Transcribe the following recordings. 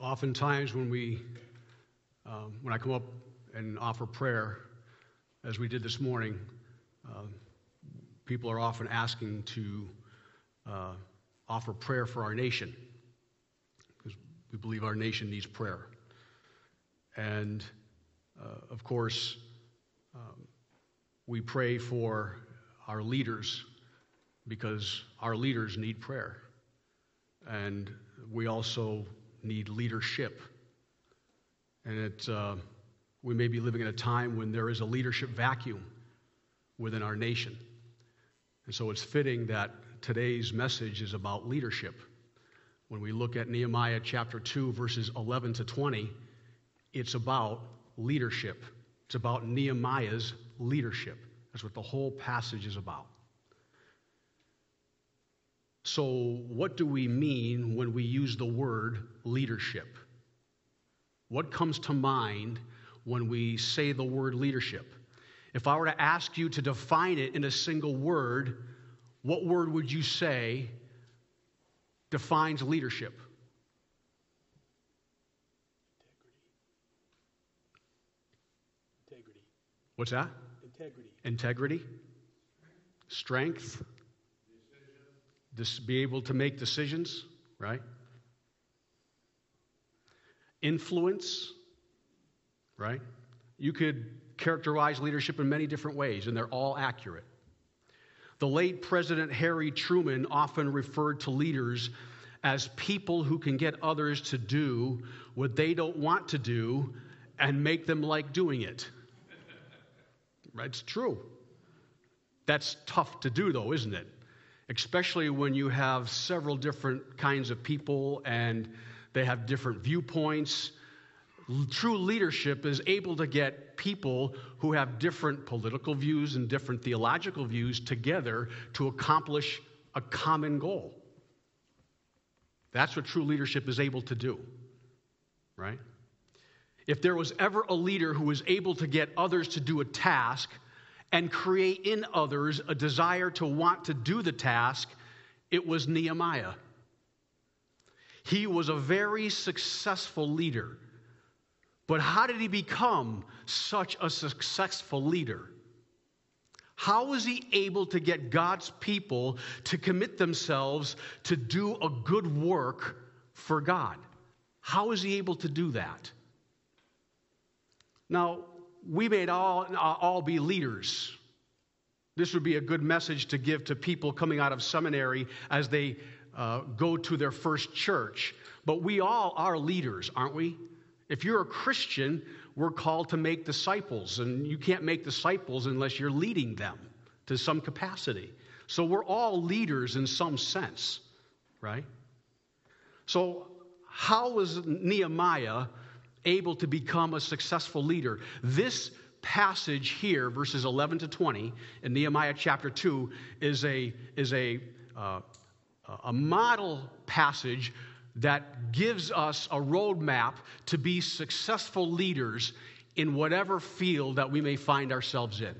oftentimes when we, um, when I come up and offer prayer, as we did this morning, uh, people are often asking to uh, offer prayer for our nation because we believe our nation needs prayer. And uh, of course, um, we pray for our leaders because our leaders need prayer. And we also need leadership. And it, uh, we may be living in a time when there is a leadership vacuum within our nation. And so it's fitting that today's message is about leadership. When we look at Nehemiah chapter 2, verses 11 to 20, it's about leadership. It's about Nehemiah's leadership. That's what the whole passage is about. So, what do we mean when we use the word leadership? What comes to mind when we say the word leadership? If I were to ask you to define it in a single word, what word would you say defines leadership? Integrity. Integrity. What's that? Integrity. Integrity, strength, be able to make decisions, right? Influence, right? You could characterize leadership in many different ways, and they're all accurate. The late President Harry Truman often referred to leaders as people who can get others to do what they don't want to do and make them like doing it. It's true. That's tough to do, though, isn't it? Especially when you have several different kinds of people and they have different viewpoints. True leadership is able to get people who have different political views and different theological views together to accomplish a common goal. That's what true leadership is able to do, right? If there was ever a leader who was able to get others to do a task and create in others a desire to want to do the task, it was Nehemiah. He was a very successful leader. But how did he become such a successful leader? How was he able to get God's people to commit themselves to do a good work for God? How was he able to do that? Now, we may all, all be leaders. This would be a good message to give to people coming out of seminary as they uh, go to their first church. But we all are leaders, aren't we? If you're a Christian, we're called to make disciples, and you can't make disciples unless you're leading them to some capacity. So we're all leaders in some sense, right? So, how was Nehemiah able to become a successful leader. This passage here, verses 11 to 20, in Nehemiah chapter 2, is a, is a, uh, a model passage that gives us a roadmap to be successful leaders in whatever field that we may find ourselves in.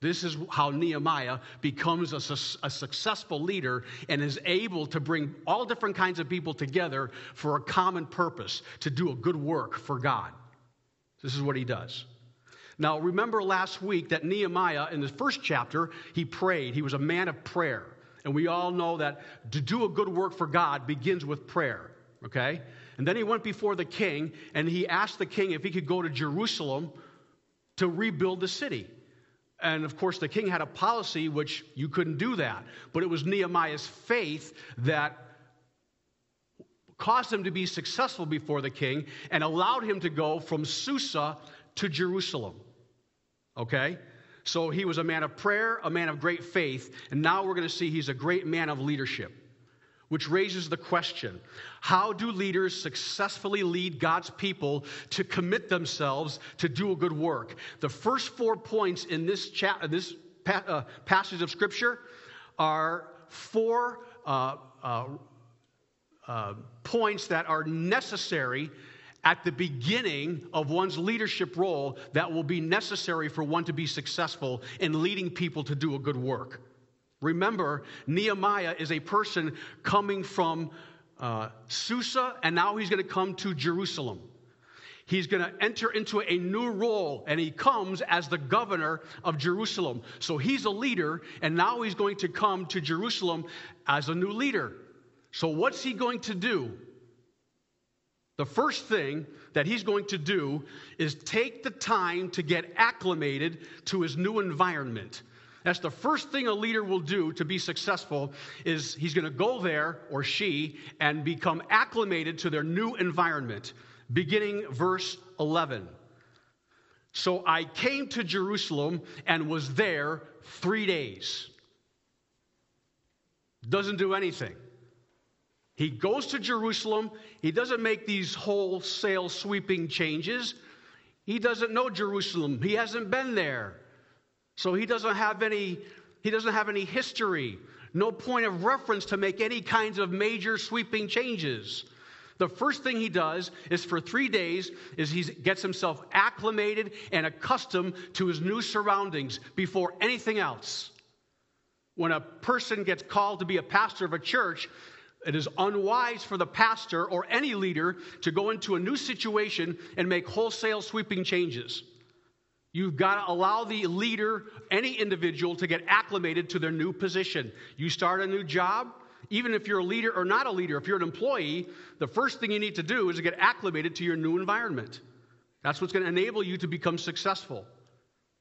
This is how Nehemiah becomes a, su- a, successful leader and is able to bring all different kinds of people together for a common purpose to do a good work for God. This is what he does. Now, remember last week that Nehemiah, in the first chapter, he prayed. He was a man of prayer. And we all know that to do a good work for God begins with prayer, okay? And then he went before the king and he asked the king if he could go to Jerusalem to rebuild the city. And of course, the king had a policy which you couldn't do that. But it was Nehemiah's faith that caused him to be successful before the king and allowed him to go from Susa to Jerusalem. Okay? So he was a man of prayer, a man of great faith, and now we're going to see he's a great man of leadership which raises the question how do leaders successfully lead God's people to commit themselves to do a good work? The first four points in this, this pa- uh, passage of Scripture are four uh, uh, uh, points that are necessary at the beginning of one's leadership role that will be necessary for one to be successful in leading people to do a good work. Remember, Nehemiah is a person coming from uh, Susa, and now he's going to come to Jerusalem. He's going to enter into a new role, and he comes as the governor of Jerusalem. So he's a leader, and now he's going to come to Jerusalem as a new leader. So, what's he going to do? The first thing that he's going to do is take the time to get acclimated to his new environment. That's the first thing a leader will do to be successful is he's going to go there or she and become acclimated to their new environment. Beginning verse 11. So I came to Jerusalem and was there 3 days. Doesn't do anything. He goes to Jerusalem. He doesn't make these wholesale sweeping changes. He doesn't know Jerusalem. He hasn't been there. So he doesn't have any he doesn't have any history, no point of reference to make any kinds of major sweeping changes. The first thing he does is for 3 days is he gets himself acclimated and accustomed to his new surroundings before anything else. When a person gets called to be a pastor of a church, it is unwise for the pastor or any leader to go into a new situation and make wholesale sweeping changes. You've got to allow the leader, any individual, to get acclimated to their new position. You start a new job, even if you're a leader or not a leader, if you're an employee, the first thing you need to do is to get acclimated to your new environment. That's what's going to enable you to become successful,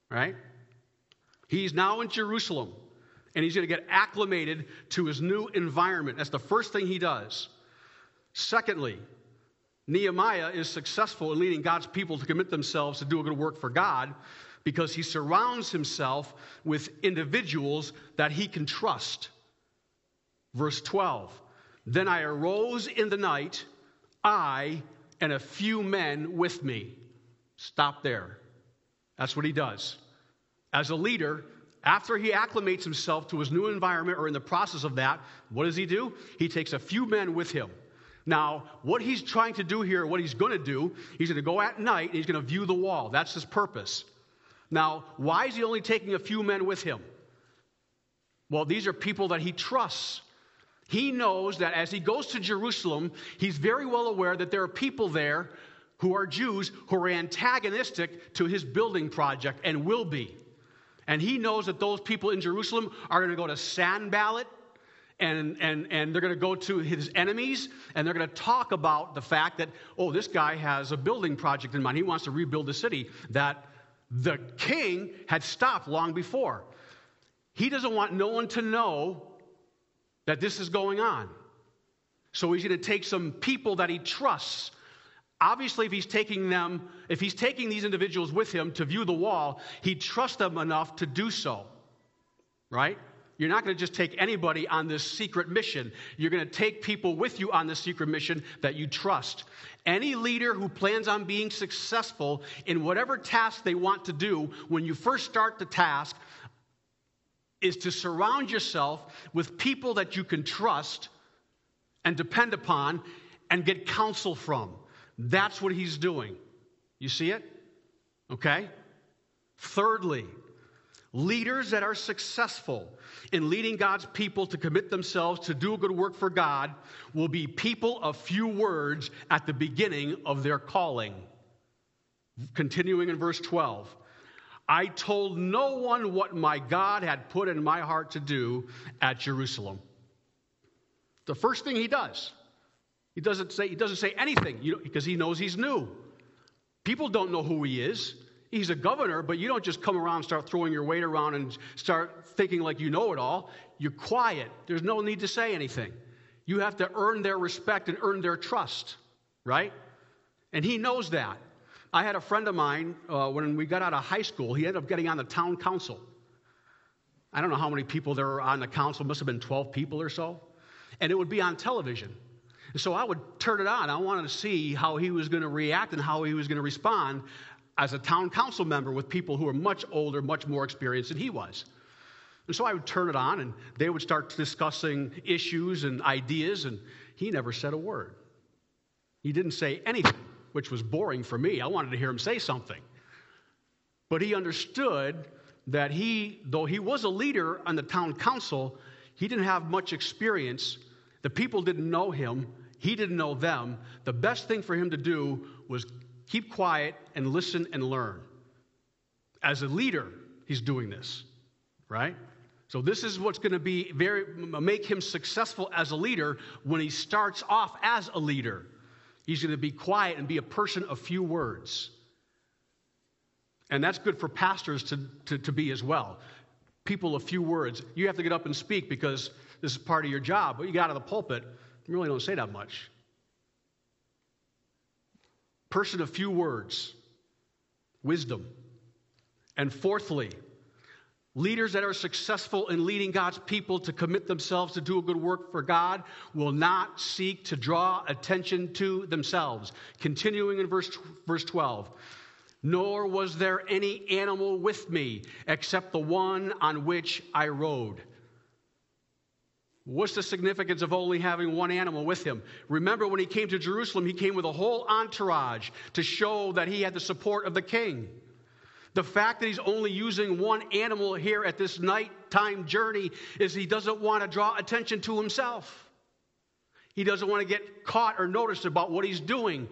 right? He's now in Jerusalem, and he's going to get acclimated to his new environment. That's the first thing he does. Secondly, Nehemiah is successful in leading God's people to commit themselves to do a good work for God because he surrounds himself with individuals that he can trust. Verse 12 Then I arose in the night, I and a few men with me. Stop there. That's what he does. As a leader, after he acclimates himself to his new environment or in the process of that, what does he do? He takes a few men with him. Now, what he's trying to do here, what he's going to do, he's going to go at night and he's going to view the wall. That's his purpose. Now, why is he only taking a few men with him? Well, these are people that he trusts. He knows that as he goes to Jerusalem, he's very well aware that there are people there who are Jews who are antagonistic to his building project and will be. And he knows that those people in Jerusalem are going to go to Sanballat and, and, and they're going to go to his enemies and they're going to talk about the fact that, oh, this guy has a building project in mind. He wants to rebuild the city that the king had stopped long before. He doesn't want no one to know that this is going on. So he's going to take some people that he trusts. Obviously, if he's taking them, if he's taking these individuals with him to view the wall, he trusts them enough to do so. Right? You're not going to just take anybody on this secret mission. You're going to take people with you on this secret mission that you trust. Any leader who plans on being successful in whatever task they want to do, when you first start the task, is to surround yourself with people that you can trust and depend upon and get counsel from. That's what he's doing. You see it? Okay? Thirdly, Leaders that are successful in leading God's people to commit themselves to do a good work for God will be people of few words at the beginning of their calling. Continuing in verse 12. I told no one what my God had put in my heart to do at Jerusalem. The first thing he does, he doesn't say, he doesn't say anything you know, because he knows he's new. People don't know who he is. He's a governor, but you don't just come around and start throwing your weight around and start thinking like you know it all. You're quiet. There's no need to say anything. You have to earn their respect and earn their trust, right? And he knows that. I had a friend of mine uh, when we got out of high school, he ended up getting on the town council. I don't know how many people there were on the council, must have been 12 people or so. And it would be on television. So I would turn it on. I wanted to see how he was going to react and how he was going to respond as a town council member with people who were much older, much more experienced than he was. And so I would turn it on, and they would start discussing issues and ideas, and he never said a word. He didn't say anything, which was boring for me. I wanted to hear him say something. But he understood that he, though he was a leader on the town council, he didn't have much experience. The people didn't know him, He didn't know them. The best thing for him to do was keep quiet and listen and learn. As a leader, he's doing this, right? So this is what's going to be very make him successful as a leader when he starts off as a leader. He's going to be quiet and be a person of few words. And that's good for pastors to, to, to be as well. People of few words. You have to get up and speak because this is part of your job. But you got out of the pulpit, you really don't say that much. Person of few words, wisdom. And fourthly, leaders that are successful in leading God's people to commit themselves to do a good work for God will not seek to draw attention to themselves. Continuing in verse, verse 12 nor was there any animal with me except the one on which I rode. What's the significance of only having one animal with him? Remember, when he came to Jerusalem, he came with a whole entourage to show that he had the support of the king. The fact that he's only using one animal here at this nighttime journey is he doesn't want to draw attention to himself. He doesn't want to get caught or noticed about what he's doing.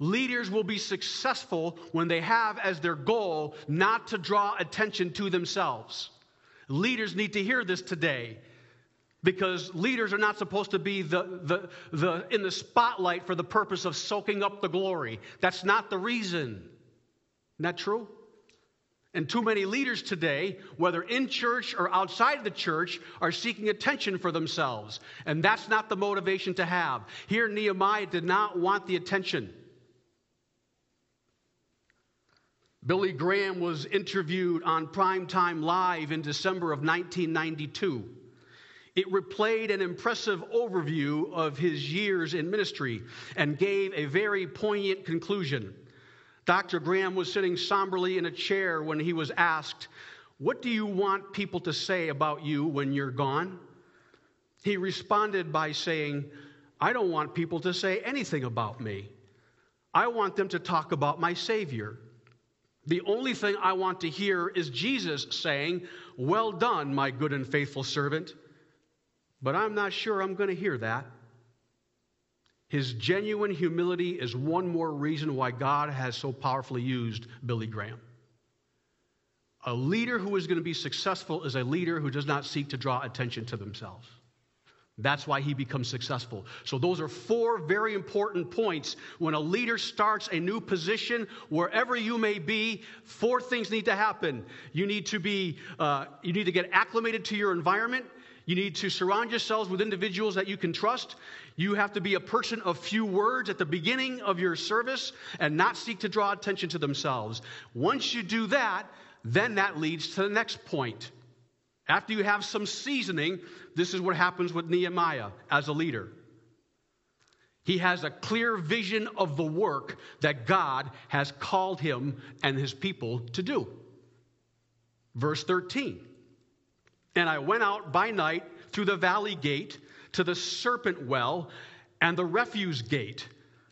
Leaders will be successful when they have as their goal not to draw attention to themselves. Leaders need to hear this today because leaders are not supposed to be the, the, the, in the spotlight for the purpose of soaking up the glory. That's not the reason. That true? And too many leaders today, whether in church or outside the church, are seeking attention for themselves. And that's not the motivation to have. Here, Nehemiah did not want the attention. Billy Graham was interviewed on Primetime Live in December of 1992. It replayed an impressive overview of his years in ministry and gave a very poignant conclusion. Dr. Graham was sitting somberly in a chair when he was asked, What do you want people to say about you when you're gone? He responded by saying, I don't want people to say anything about me. I want them to talk about my Savior. The only thing I want to hear is Jesus saying, Well done, my good and faithful servant. But I'm not sure I'm going to hear that. His genuine humility is one more reason why God has so powerfully used Billy Graham. A leader who is going to be successful is a leader who does not seek to draw attention to themselves. That's why he becomes successful. So, those are four very important points. When a leader starts a new position, wherever you may be, four things need to happen. You need to be, uh, you need to get acclimated to your environment. You need to surround yourselves with individuals that you can trust. You have to be a person of few words at the beginning of your service and not seek to draw attention to themselves. Once you do that, then that leads to the next point. After you have some seasoning, this is what happens with Nehemiah as a leader. He has a clear vision of the work that God has called him and his people to do. Verse 13 And I went out by night through the valley gate to the serpent well and the refuse gate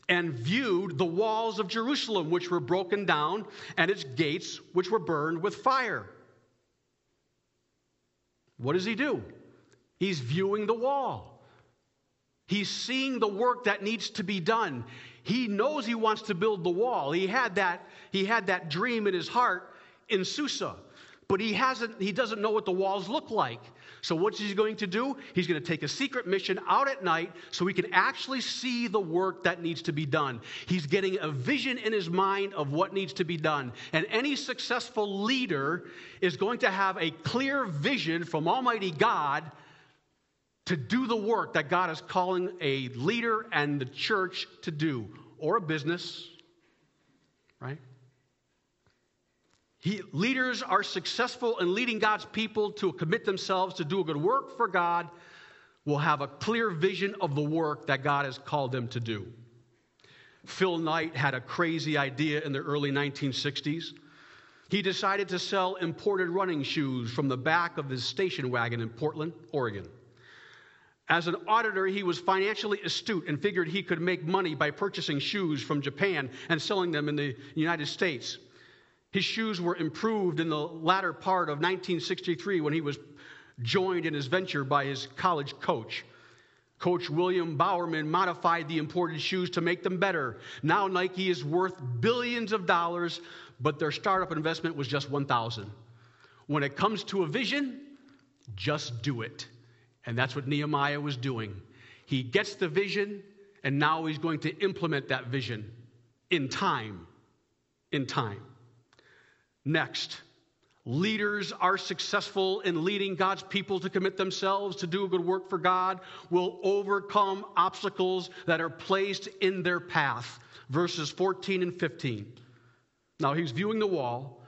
and viewed the walls of Jerusalem, which were broken down, and its gates, which were burned with fire. What does he do? He's viewing the wall. He's seeing the work that needs to be done. He knows he wants to build the wall. He had that, he had that dream in his heart in Susa, but he hasn't, he doesn't know what the walls look like. So, what's he going to do? He's going to take a secret mission out at night so he can actually see the work that needs to be done. He's getting a vision in his mind of what needs to be done. And any successful leader is going to have a clear vision from Almighty God to do the work that God is calling a leader and the church to do, or a business, right? He, leaders are successful in leading God's people to commit themselves to do a good work for God, will have a clear vision of the work that God has called them to do. Phil Knight had a crazy idea in the early 1960s. He decided to sell imported running shoes from the back of his station wagon in Portland, Oregon. As an auditor, he was financially astute and figured he could make money by purchasing shoes from Japan and selling them in the United States. His shoes were improved in the latter part of 1963 when he was joined in his venture by his college coach. Coach William Bowerman modified the imported shoes to make them better. Now Nike is worth billions of dollars, but their startup investment was just 1,000. When it comes to a vision, just do it. And that's what Nehemiah was doing. He gets the vision, and now he's going to implement that vision in time. In time. Next, leaders are successful in leading God's people to commit themselves to do a good work for God, will overcome obstacles that are placed in their path. Verses 14 and 15. Now he's viewing the wall.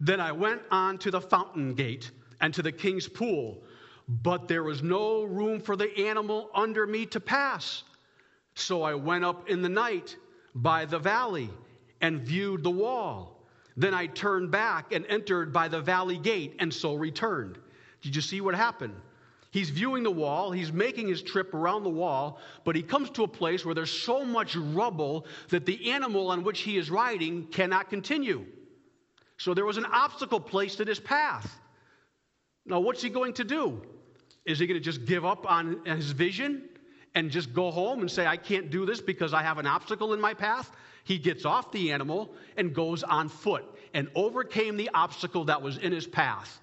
Then I went on to the fountain gate and to the king's pool, but there was no room for the animal under me to pass. So I went up in the night by the valley and viewed the wall. Then I turned back and entered by the valley gate, and so returned. Did you see what happened? He's viewing the wall, he's making his trip around the wall, but he comes to a place where there's so much rubble that the animal on which he is riding cannot continue. So there was an obstacle placed in his path. Now, what's he going to do? Is he going to just give up on his vision and just go home and say, I can't do this because I have an obstacle in my path? He gets off the animal and goes on foot and overcame the obstacle that was in his path.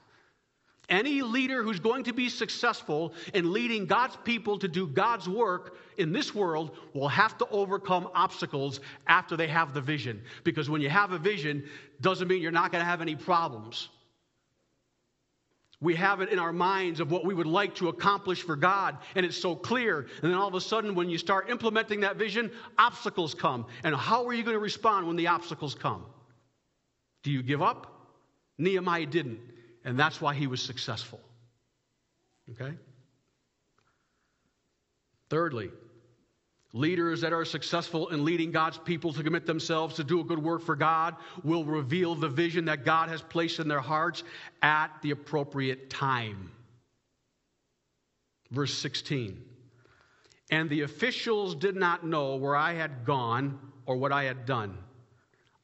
Any leader who's going to be successful in leading God's people to do God's work in this world will have to overcome obstacles after they have the vision. Because when you have a vision, doesn't mean you're not going to have any problems. We have it in our minds of what we would like to accomplish for God, and it's so clear. And then all of a sudden, when you start implementing that vision, obstacles come. And how are you going to respond when the obstacles come? Do you give up? Nehemiah didn't, and that's why he was successful. Okay? Thirdly, Leaders that are successful in leading God's people to commit themselves to do a good work for God will reveal the vision that God has placed in their hearts at the appropriate time. Verse 16. And the officials did not know where I had gone or what I had done.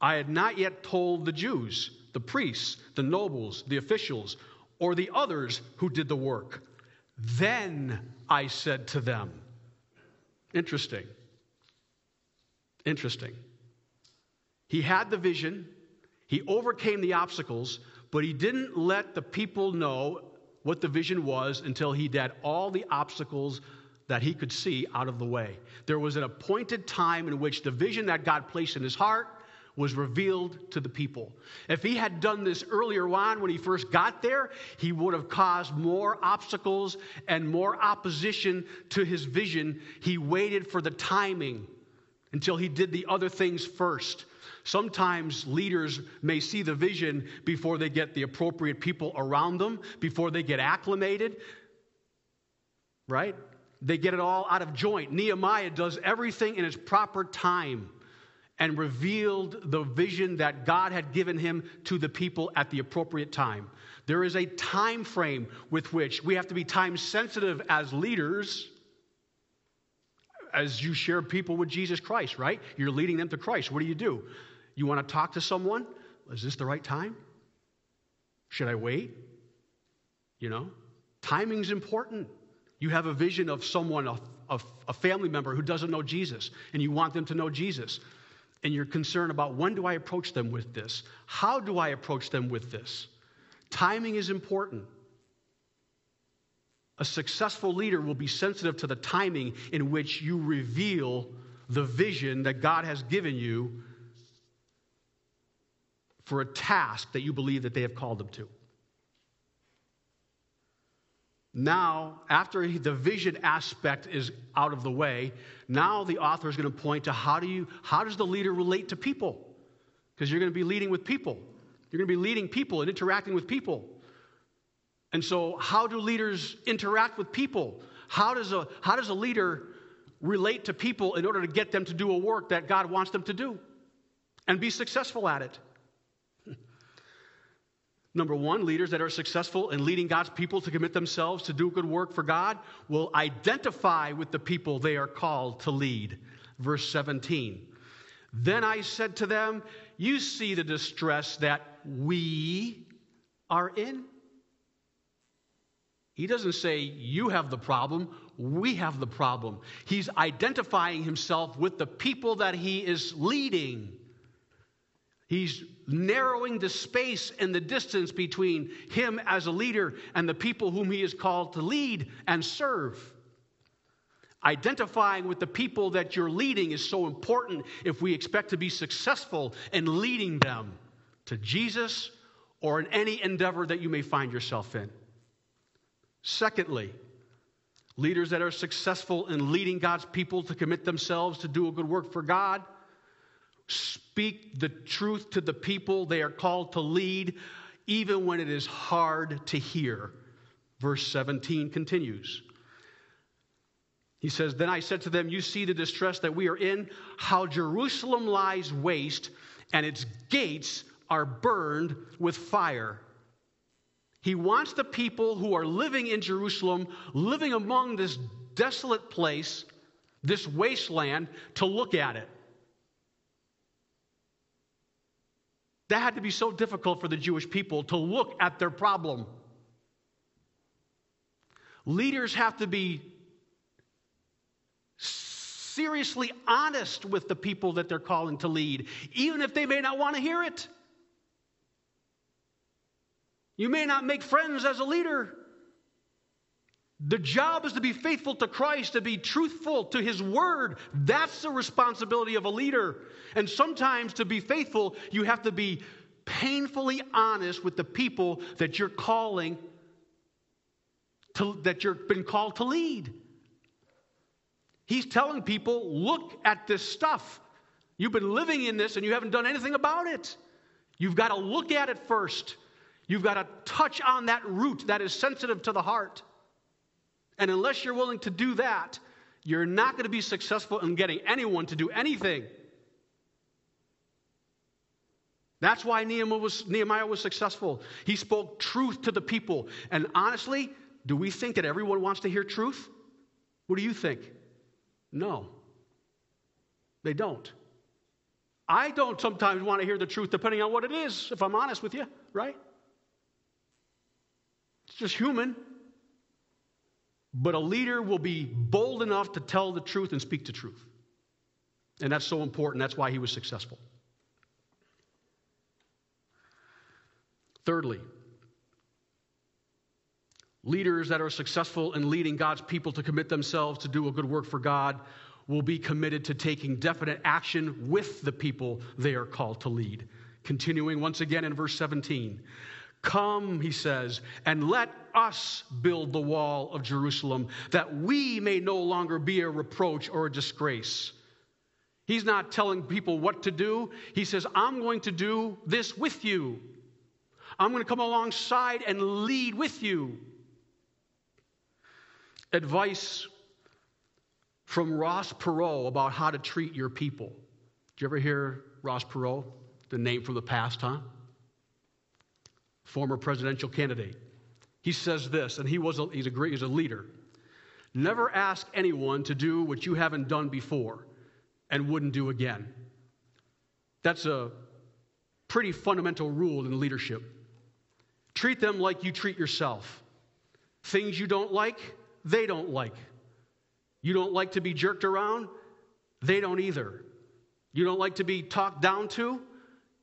I had not yet told the Jews, the priests, the nobles, the officials, or the others who did the work. Then I said to them, Interesting. Interesting. He had the vision, he overcame the obstacles, but he didn't let the people know what the vision was until he had all the obstacles that he could see out of the way. There was an appointed time in which the vision that God placed in his heart was revealed to the people. If he had done this earlier on when he first got there, he would have caused more obstacles and more opposition to his vision. He waited for the timing until he did the other things first. Sometimes leaders may see the vision before they get the appropriate people around them, before they get acclimated, right? They get it all out of joint. Nehemiah does everything in its proper time and revealed the vision that God had given him to the people at the appropriate time. There is a time frame with which we have to be time sensitive as leaders as you share people with Jesus Christ, right? You're leading them to Christ. What do you do? You want to talk to someone? Is this the right time? Should I wait? You know, timing's important. You have a vision of someone, a, a, a family member who doesn't know Jesus, and you want them to know Jesus and you're concerned about when do I approach them with this? How do I approach them with this? Timing is important. A successful leader will be sensitive to the timing in which you reveal the vision that God has given you for a task that you believe that they have called them to. Now, after the vision aspect is out of the way, now the author is going to point to how do you how does the leader relate to people? Because you're going to be leading with people. You're going to be leading people and interacting with people. And so, how do leaders interact with people? How does a how does a leader relate to people in order to get them to do a work that God wants them to do and be successful at it? Number one, leaders that are successful in leading God's people to commit themselves to do good work for God will identify with the people they are called to lead. Verse 17. Then I said to them, You see the distress that we are in. He doesn't say, You have the problem, we have the problem. He's identifying himself with the people that he is leading. He's narrowing the space and the distance between him as a leader and the people whom he is called to lead and serve. Identifying with the people that you're leading is so important if we expect to be successful in leading them to Jesus or in any endeavor that you may find yourself in. Secondly, leaders that are successful in leading God's people to commit themselves to do a good work for God speak the truth to the people they are called to lead, even when it is hard to hear. Verse 17 continues. He says, Then I said to them, You see the distress that we are in, how Jerusalem lies waste, and its gates are burned with fire. He wants the people who are living in Jerusalem, living among this desolate place, this wasteland, to look at it. That had to be so difficult for the Jewish people to look at their problem. Leaders have to be seriously honest with the people that they're calling to lead, even if they may not want to hear it. You may not make friends as a leader. The job is to be faithful to Christ, to be truthful to His Word. That's the responsibility of a leader. And sometimes to be faithful, you have to be painfully honest with the people that you're calling, to, that you've been called to lead. He's telling people, look at this stuff. You've been living in this and you haven't done anything about it. You've got to look at it first. You've got to touch on that root that is sensitive to the heart. And unless you're willing to do that, you're not going to be successful in getting anyone to do anything. That's why Nehemiah was, Nehemiah was successful. He spoke truth to the people. And honestly, do we think that everyone wants to hear truth? What do you think? No, they don't. I don't sometimes want to hear the truth depending on what it is, if I'm honest with you, right? It's just human. But a leader will be bold enough to tell the truth and speak the truth. And that's so important. That's why he was successful. Thirdly, leaders that are successful in leading God's people to commit themselves to do a good work for God will be committed to taking definite action with the people they are called to lead. Continuing once again in verse 17. Come, he says, and let us build the wall of Jerusalem, that we may no longer be a reproach or a disgrace. He's not telling people what to do. He says, I'm going to do this with you. I'm going to come alongside and lead with you. Advice from Ross Perot about how to treat your people. Did you ever hear Ross Perot, the name from the past, huh? Former presidential candidate. He says this, and he was a, he's, a great, he's a leader. Never ask anyone to do what you haven't done before and wouldn't do again. That's a pretty fundamental rule in leadership. Treat them like you treat yourself. Things you don't like, they don't like. You don't like to be jerked around, they don't either. You don't like to be talked down to,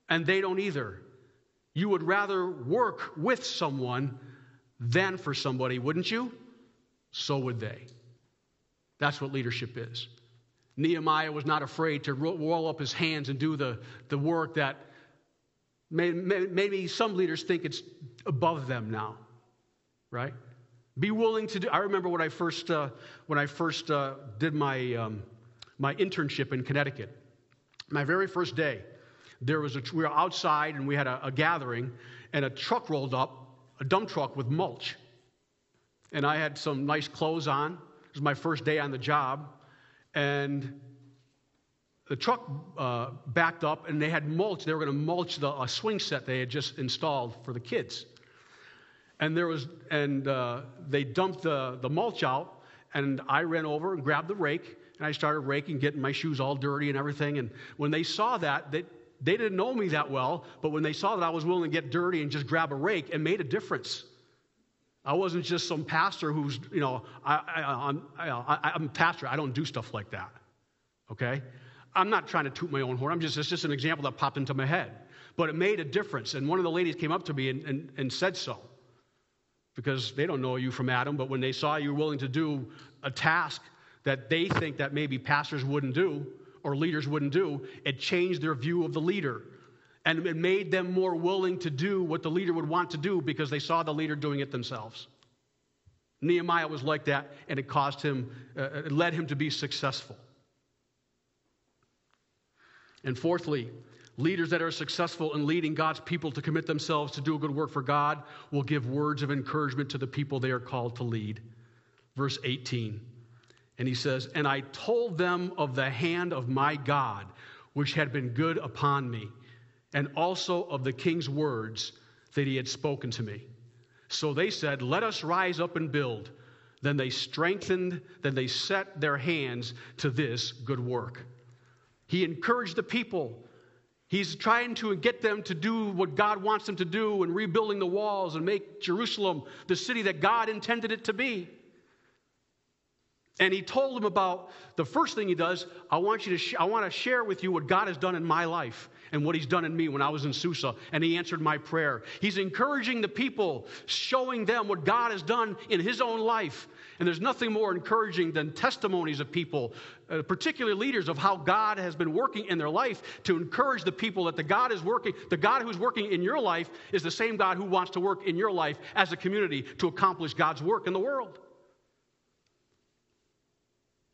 and they don't either. You would rather work with someone than for somebody, wouldn't you? So would they. That's what leadership is. Nehemiah was not afraid to roll up his hands and do the, the work that may, may, maybe some leaders think it's above them now, right? Be willing to do. I remember when I first uh, when I first uh, did my um, my internship in Connecticut. My very first day, there was a, we were outside and we had a, a gathering, and a truck rolled up, a dump truck with mulch. And I had some nice clothes on. It was my first day on the job. And the truck uh, backed up and they had mulch. They were going to mulch the a swing set they had just installed for the kids. And there was, and uh, they dumped the, the mulch out, and I ran over and grabbed the rake, and I started raking, getting my shoes all dirty and everything. And when they saw that, they, they didn't know me that well, but when they saw that I was willing to get dirty and just grab a rake, it made a difference. I wasn't just some pastor who's, you know, I, I'm a pastor. I don't do stuff like that. Okay? I'm not trying to toot my own horn. I'm just, it's just an example that popped into my head. But it made a difference. And one of the ladies came up to me and, and, and said so. Because they don't know you from Adam, but when they saw you willing to do a task that they think that maybe pastors wouldn't do or leaders wouldn't do, it changed their view of the leader. And it made them more willing to do what the leader would want to do because they saw the leader doing it themselves. Nehemiah was like that, and it caused him, uh, it led him to be successful. And fourthly, leaders that are successful in leading God's people to commit themselves to do a good work for God will give words of encouragement to the people they are called to lead. Verse 18. And he says, And I told them of the hand of my God, which had been good upon me, and also of the king's words that he had spoken to me. So they said, Let us rise up and build. Then they strengthened, then they set their hands to this good work. He encouraged the people. He's trying to get them to do what God wants them to do and rebuilding the walls and make Jerusalem the city that God intended it to be. And he told them about the first thing he does. I want you to. Sh- I want to share with you what God has done in my life and what he's done in me when I was in Susa, and he answered my prayer. He's encouraging the people, showing them what God has done in his own life. And there's nothing more encouraging than testimonies of people, uh, particularly leaders, of how God has been working in their life to encourage the people that the God is working, the God who's working in your life is the same God who wants to work in your life as a community to accomplish God's work in the world.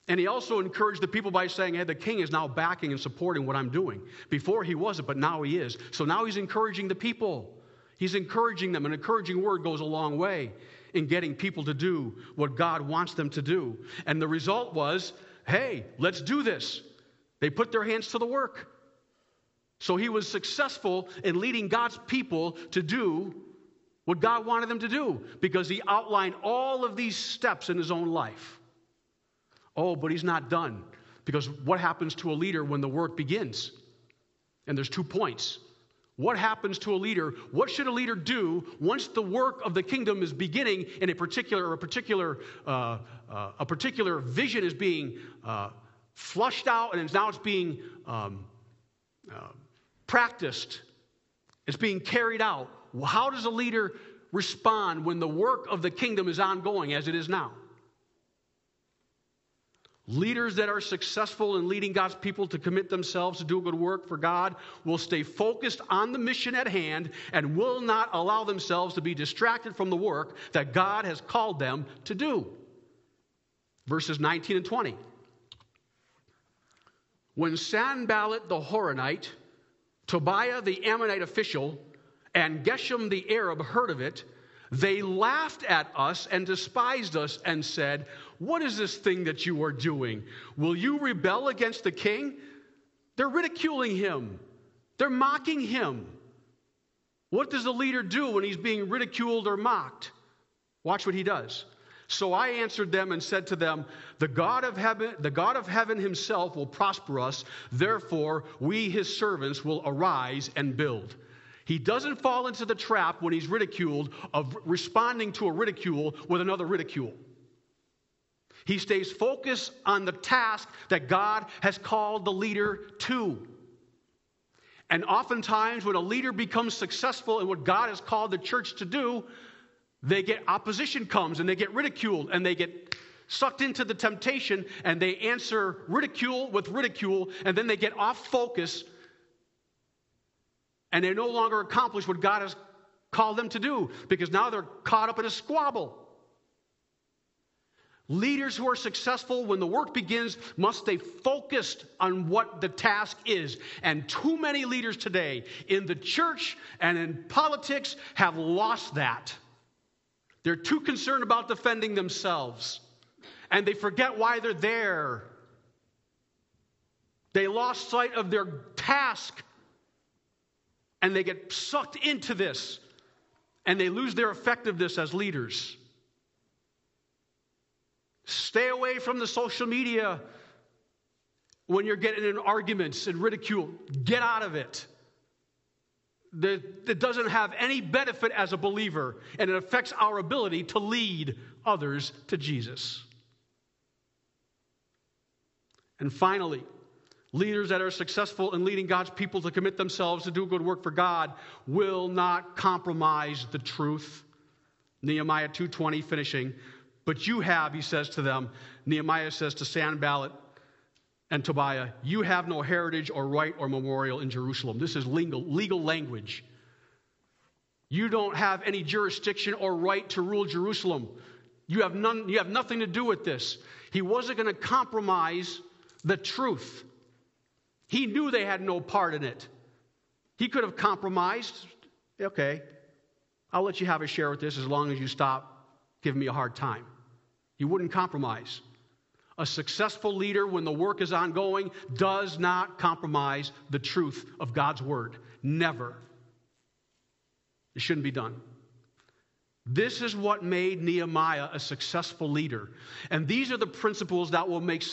And he also encouraged the people by saying, Hey, the king is now backing and supporting what I'm doing. Before he wasn't, but now he is. So now he's encouraging the people. He's encouraging them. An encouraging word goes a long way in getting people to do what God wants them to do. And the result was, Hey, let's do this. They put their hands to the work. So he was successful in leading God's people to do what God wanted them to do because he outlined all of these steps in his own life. Oh, but he's not done. Because what happens to a leader when the work begins? And there's two points. What happens to a leader? What should a leader do once the work of the kingdom is beginning in a particular, a particular, uh, uh, a particular vision is being uh, flushed out and now it's being um, uh, practiced, it's being carried out. How does a leader respond when the work of the kingdom is ongoing as it is now? Leaders that are successful in leading God's people to commit themselves to do good work for God will stay focused on the mission at hand and will not allow themselves to be distracted from the work that God has called them to do. Verses 19 and 20. When Sanballat the Horonite, Tobiah the Ammonite official, and Geshem the Arab heard of it, they laughed at us and despised us and said, What is this thing that you are doing? Will you rebel against the king? They're ridiculing him, they're mocking him. What does the leader do when he's being ridiculed or mocked? Watch what he does. So I answered them and said to them, The God of heaven, the God of heaven himself will prosper us, therefore we his servants will arise and build. He doesn't fall into the trap when he's ridiculed of responding to a ridicule with another ridicule. He stays focused on the task that God has called the leader to. And oftentimes, when a leader becomes successful in what God has called the church to do, they get opposition comes and they get ridiculed and they get sucked into the temptation and they answer ridicule with ridicule and then they get off focus and they no longer accomplish what God has called them to do because now they're caught up in a squabble. Leaders who are successful when the work begins must stay focused on what the task is. And too many leaders today in the church and in politics have lost that. They're too concerned about defending themselves and they forget why they're there. They lost sight of their task and they get sucked into this and they lose their effectiveness as leaders. Stay away from the social media when you're getting in arguments and ridicule. Get out of it. that, doesn't have any benefit as a believer, and it affects our ability to lead others to Jesus. And finally, leaders that are successful in leading God's people to commit themselves to do good work for God will not compromise the truth. Nehemiah 2:20 finishing, but you have, he says to them, Nehemiah says to Sanballat and Tobiah, you have no heritage or right or memorial in Jerusalem. This is legal, legal language. You don't have any jurisdiction or right to rule Jerusalem. You have, none, you have nothing to do with this. He wasn't going to compromise the truth. He knew they had no part in it. He could have compromised. Okay, I'll let you have a share with this as long as you stop giving me a hard time. He wouldn't compromise. A successful leader, when the work is ongoing, does not compromise the truth of God's word. Never. It shouldn't be done. This is what made Nehemiah a successful leader. And these are the principles that will make,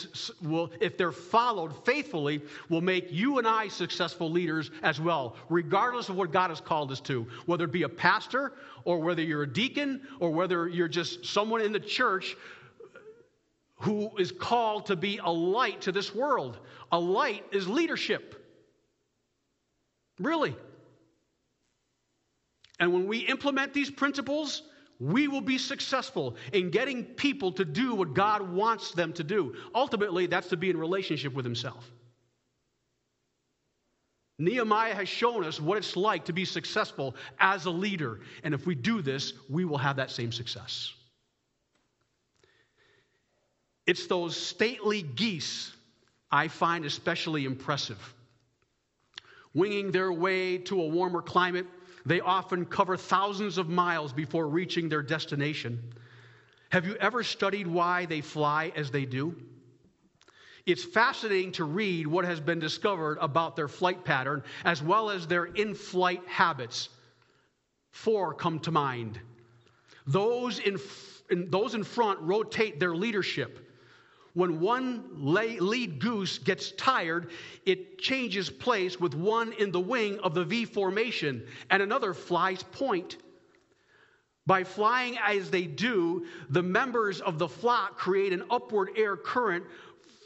will, if they're followed faithfully, will make you and I successful leaders as well, regardless of what God has called us to. Whether it be a pastor, or whether you're a deacon, or whether you're just someone in the church who is called to be a light to this world. A light is leadership. Really. And when we implement these principles, we will be successful in getting people to do what God wants them to do. Ultimately, that's to be in relationship with Himself. Nehemiah has shown us what it's like to be successful as a leader. And if we do this, we will have that same success. It's those stately geese I find especially impressive. Winging their way to a warmer climate, they often cover thousands of miles before reaching their destination. Have you ever studied why they fly as they do? It's fascinating to read what has been discovered about their flight pattern as well as their in flight habits. Four come to mind. Those in, those in front rotate their leadership when one lead goose gets tired, it changes place with one in the wing of the V formation and another flies point. By flying as they do, the members of the flock create an upward air current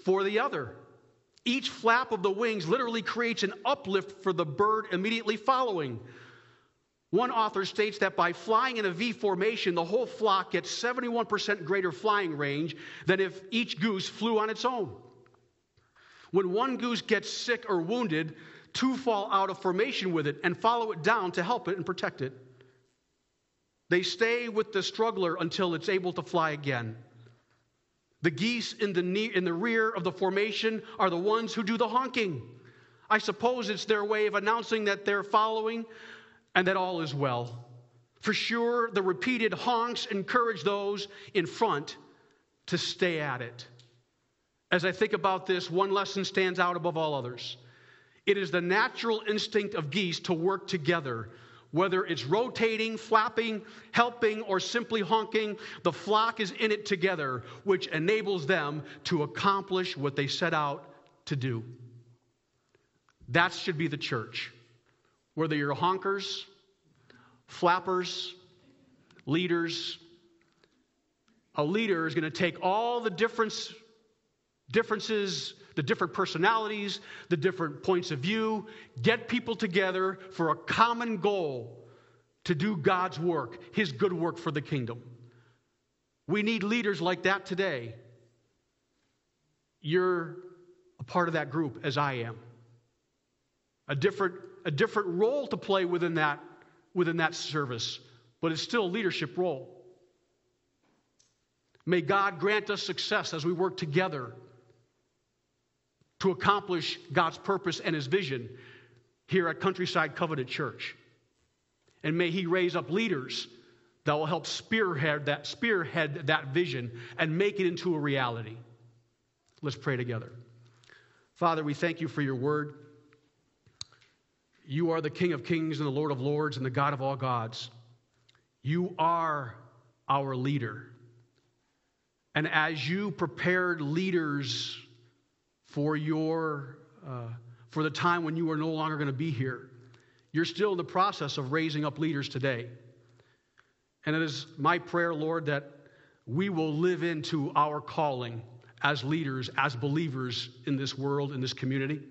for the other. Each flap of the wings literally creates an uplift for the bird immediately following. One author states that by flying in a V formation, the whole flock gets 71% greater flying range than if each goose flew on its own. When one goose gets sick or wounded, two fall out of formation with it and follow it down to help it and protect it. They stay with the struggler until it's able to fly again. The geese in the, ne- in the rear of the formation are the ones who do the honking. I suppose it's their way of announcing that they're following and that all is well. For sure, the repeated honks encourage those in front to stay at it. As I think about this, one lesson stands out above all others. It is the natural instinct of geese to work together. Whether it's rotating, flapping, helping, or simply honking, the flock is in it together, which enables them to accomplish what they set out to do. That should be the church. Whether you're honkers, flappers, leaders, a leader is going to take all the difference, differences, the different personalities, the different points of view, get people together for a common goal to do God's work, His good work for the kingdom. We need leaders like that today. You're a part of that group, as I am. A different a different role to play within that, within that service, but it's still a leadership role. May God grant us success as we work together to accomplish God's purpose and His vision here at Countryside Covenant Church. And may He raise up leaders that will help spearhead that, spearhead that vision and make it into a reality. Let's pray together. Father, we thank you for your word. You are the King of kings and the Lord of lords and the God of all gods. You are our leader. And as you prepared leaders for your uh, for the time when you are no longer going to be here, You're still in the process of raising up leaders today. And it is my prayer, Lord, that we will live into our calling as leaders, as believers in this world, in this community.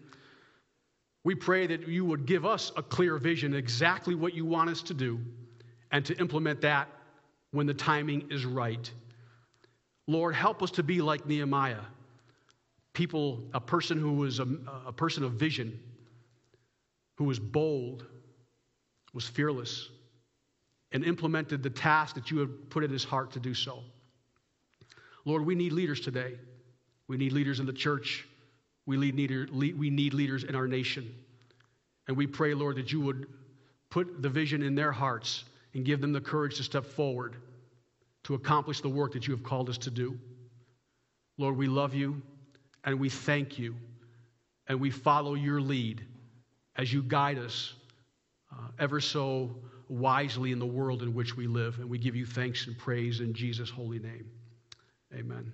We pray that you would give us a clear vision, exactly what you want us to do, and to implement that when the timing is right. Lord, help us to be like Nehemiah, people, a person who was a, a person of vision, who was bold, was fearless, and implemented the task that you had put in his heart to do so. Lord, we need leaders today. We need leaders in the church. We need, leader, we need leaders in our nation. And we pray, Lord, that you would put the vision in their hearts and give them the courage to step forward to accomplish the work that you have called us to do. Lord, we love you and we thank you and we follow your lead as you guide us uh, ever so wisely in the world in which we live. And we give you thanks and praise in Jesus' holy name. Amen.